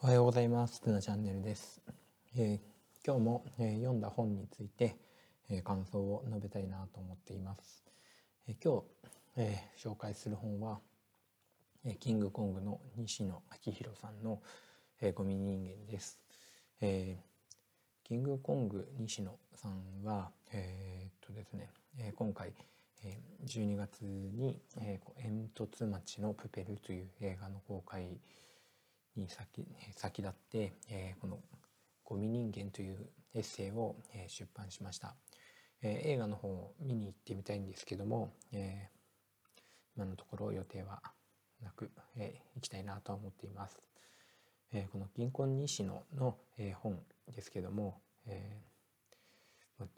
おはようございます。つなチャンネルです。えー今日も、えー読んだ本について、えー感想を述べたいなと思っています。えー今日、えー紹介する本は、えーキングコングの西野昭弘さんの、えーゴミ人間です。えーキングコング西野さんは、えーっとですね、え今回、え12月に、えー煙突町のプペルという映画の公開に先先立って、えーこの「ゴミ人間」というエッセイを、えー出版しました、えー映画の方を見に行ってみたいんですけども、えー今のところ予定はなく、えー行きたいなと思っています、えーこの銀行西野の、えー本ですけども、えー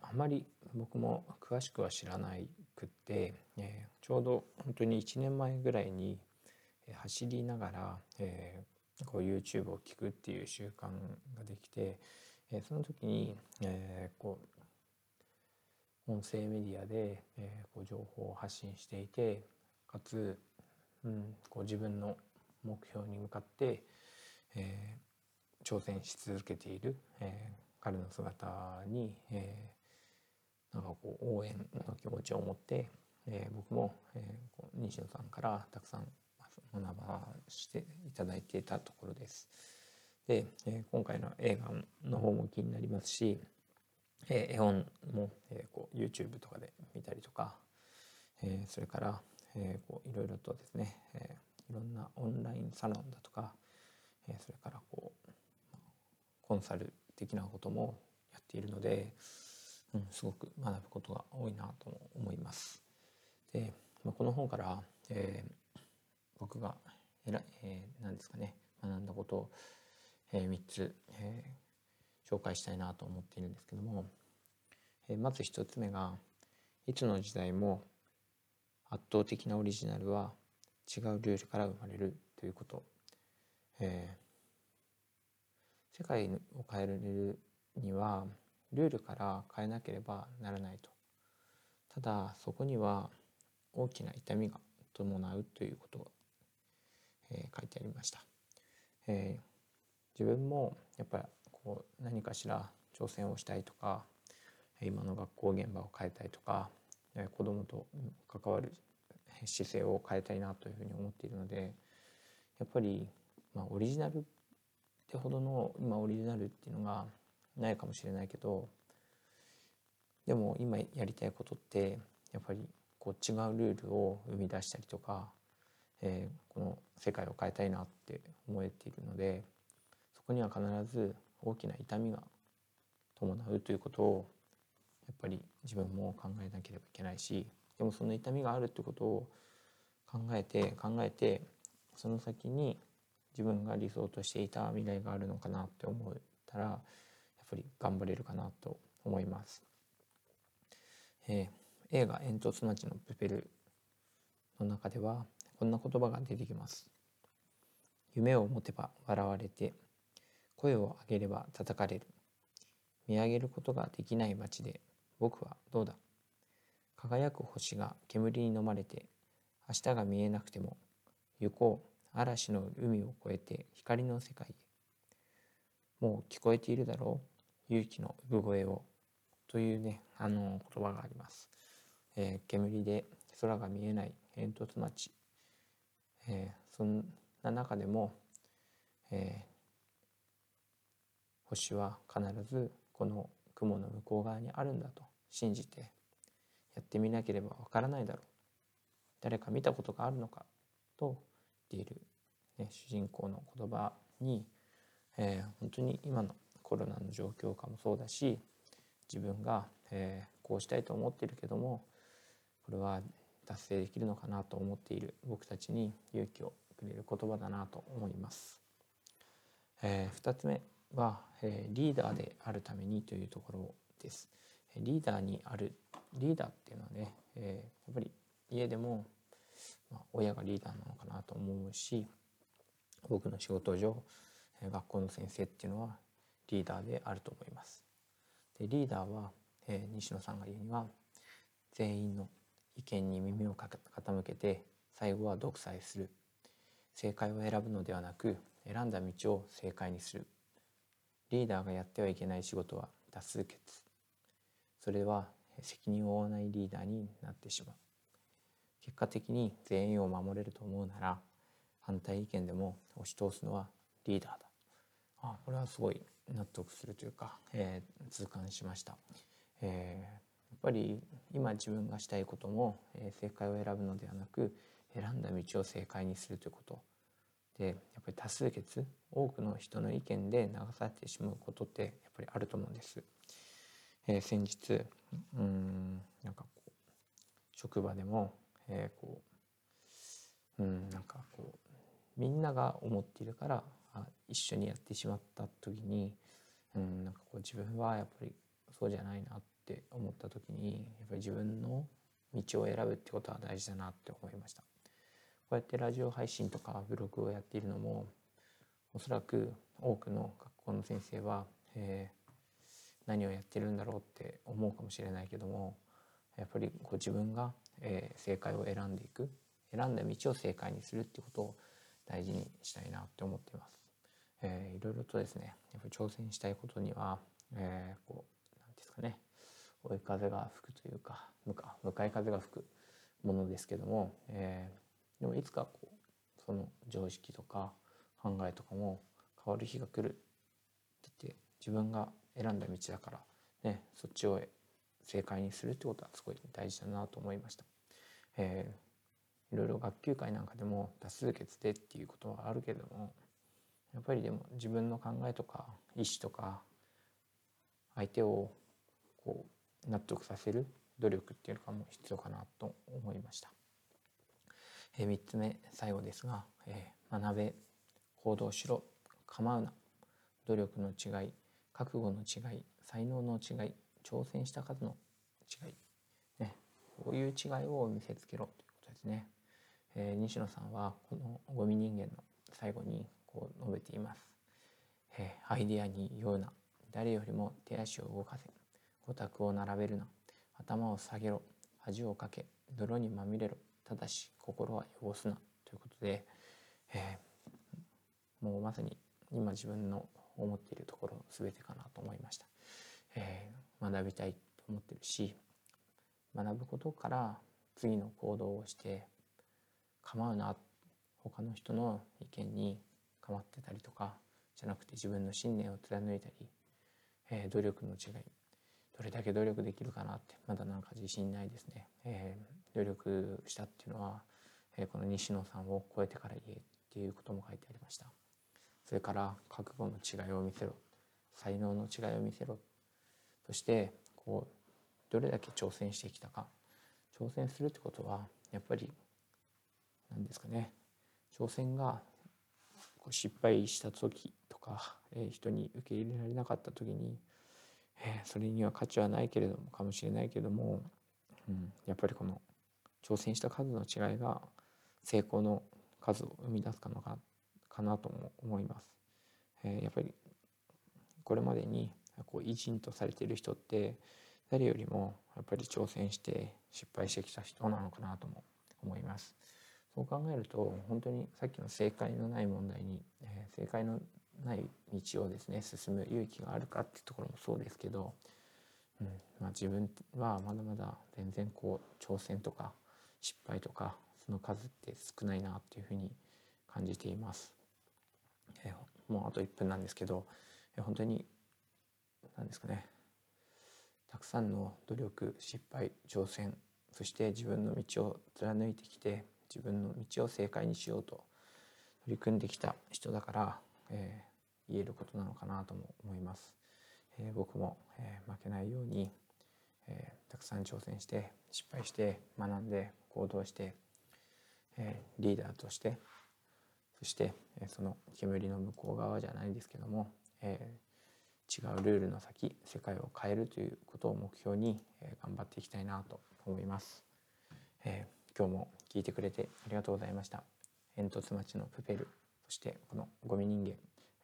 あまり僕も詳しくは知らないくって、えーちょうど本当に1年前ぐらいにえー走りながら、えーこう YouTube を聞くっていう習慣ができて、えーその時に、えーこう音声メディアで、えーこう情報を発信していてかつ、うん、こう自分の目標に向かって、えー挑戦し続けている、えー彼の姿に、えーなんかこう応援の気持ちを持って、えー僕も、えーこう西野さんからたくさん学ばしていただいていたところです。で、え今回の映画の方も気になりますし、え絵本も、えこう YouTube とかで見たりとか、えそれから、えこういろいろとですね、えいろんなオンラインサロンだとか、えそれからこうコンサル的なこともやっているので、うん、すごく学ぶことが多いなと思います。で、まあ、この本から、えー僕がえら、えー何ですかね学んだことを、え3つ、えー紹介したいなと思っているんですけども、えーまず1つ目がいつの時代も圧倒的なオリジナルは違うルールから生まれるということ、えー世界を変えるにはルールから変えなければならないと。ただそこには大きな痛みが伴うということ、えー書いてありました、えー自分もやっぱりこう何かしら挑戦をしたいとか今の学校現場を変えたいとかえー子どもと関わる姿勢を変えたいなというふうに思っているのでやっぱり、まあ、オリジナルってほどの今オリジナルっていうのがないかもしれないけどでも今やりたいことってやっぱりこう違うルールを生み出したりとか、えーこの世界を変えたいなって思えているのでそこには必ず大きな痛みが伴うということをやっぱり自分も考えなければいけないしでもその痛みがあるってことを考えて考えてその先に自分が理想としていた未来があるのかなって思ったらやっぱり頑張れるかなと思います。えー映画「煙突町のプペル」の中ではこんな言葉が出てきます。夢を持てば笑われて声を上げれば叩かれる。見上げることができない街で僕はどうだ。輝く星が煙に飲まれて明日が見えなくても行こう。嵐の海を越えて光の世界へ。もう聞こえているだろう。勇気の産声を。というねあの言葉があります、えー煙で空が見えない煙突町、えーそんな中でも、えー星は必ずこの雲の向こう側にあるんだと信じてやってみなければわからないだろう。誰か見たことがあるのかと言っている、ね、主人公の言葉に、えー本当に今のコロナの状況下もそうだし自分が、えーこうしたいと思っているけどもこれは達成できるのかなと思っている僕たちに勇気をくれる言葉だなと思います。え2つ目は、えーリーダーであるためにというところです。リーダーにあるリーダーっていうのはね、えーやっぱり家でも、まあ、親がリーダーなのかなと思うし僕の仕事上、えー学校の先生っていうのはリーダーであると思います。でリーダーは、えー西野さんが言うには全員の意見に耳を傾けて最後は独裁する。正解を選ぶのではなく選んだ道を正解にする。リーダーがやってはいけない仕事は多数決。それは責任を負わないリーダーになってしまう。結果的に全員を守れると思うなら反対意見でも押し通すのはリーダーだ。あこれはすごい納得するというか、えー、痛感しました、えー、ぱり今自分がしたいことも、え、正解を選ぶのではなく選んだ道を正解にするということでやっぱり多数決多くの人の意見で流されてしまうことってやっぱりあると思うんです。えー、先日うんなんかこう職場でも、えー、こううんなんかこうみんなが思っているからあ一緒にやってしまった時にうんなんかこう自分はやっぱりそうじゃないなって思った時にやっぱり自分の道を選ぶってことは大事だなって思いました。こうやってラジオ配信とかブログをやっているのもおそらく多くの学校の先生は、えー、何をやってるんだろうって思うかもしれないけどもやっぱりこう自分が、えー、正解を選んでいく選んだ道を正解にするってことを大事にしたいなって思っています。えー、いろいろとですねやっぱり挑戦したいことには、えー、こう何ですかね追い風が吹くというか向か向かい風が吹くものですけども、えー、でもいつかこうその常識とか考えとかも変わる日が来るって言って自分が選んだ道だからねそっちを正解にするってことはすごい大事だなと思いました。えー、いろいろ学級会なんかでも多数決でっていうことはあるけどもやっぱりでも自分の考えとか意思とか相手をこう納得させる努力っていうのかも必要かなと思いました。え3つ目最後ですが、え学べ行動しろ構うな。努力の違い覚悟の違い才能の違い挑戦した数の違い、ね、こういう違いを見せつけろ。ということですね、えー、西野さんはこのゴミ人間の最後にこう述べています、えー、アイデアに酔うな。誰よりも手足を動かせ。オタクを並べるな。頭を下げろ。恥をかけ。泥にまみれろ。ただし心は汚すな。ということで、えー、もうまさに今自分の思っているところ全てかなと思いました、えー、学びたいと思ってるし学ぶことから次の行動をして構うな他の人の意見に構ってたりとかじゃなくて自分の信念を貫いたり、えー、努力の違いどれだけ努力できるかなってまだなんか自信ないですね、えー、努力したっていうのは、えー、この西野さんを超えてから言えっていうことも書いてありました。それから覚悟の違いを見せろ。才能の違いを見せろ。そしてこうどれだけ挑戦してきたか。挑戦するってことはやっぱり何ですかね。挑戦がこう失敗した時とか、えー、人に受け入れられなかった時にえ、それには価値はないけれどもかもしれないけども、うん、やっぱりこの挑戦した数の違いが成功の数を生み出すかのかかなとも思います。えー、やっぱりこれまでにこう偉人とされている人って誰よりもやっぱり挑戦して失敗してきた人なのかなとも思います。そう考えると本当にさっきの正解のない問題に、えー、正解のない道をですね進む勇気があるかっていうところもそうですけど、うんまあ、自分はまだまだ全然こう挑戦とか失敗とかその数って少ないなっていうふうに感じています。えー、もうあと1分なんですけど、えー、本当に何ですかねたくさんの努力失敗挑戦そして自分の道を貫いてきて自分の道を正解にしようと取り組んできた人だから、え言えることなのかなとも思います。えー、僕も、えー、負けないように、えー、たくさん挑戦して失敗して学んで行動して、えリーダーとしてそして、えその煙の向こう側じゃないですけども、え違うルールの先世界を変えるということを目標に、え頑張っていきたいなと思います、え今日も聞いてくれてありがとうございました煙突町のプペルそしてこのゴミ人間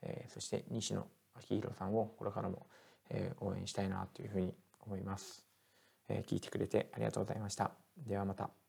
えー、そして西野昭弘さんをこれからも、えー、応援したいなというふうに思います、えー、聞いてくれてありがとうございました。ではまた。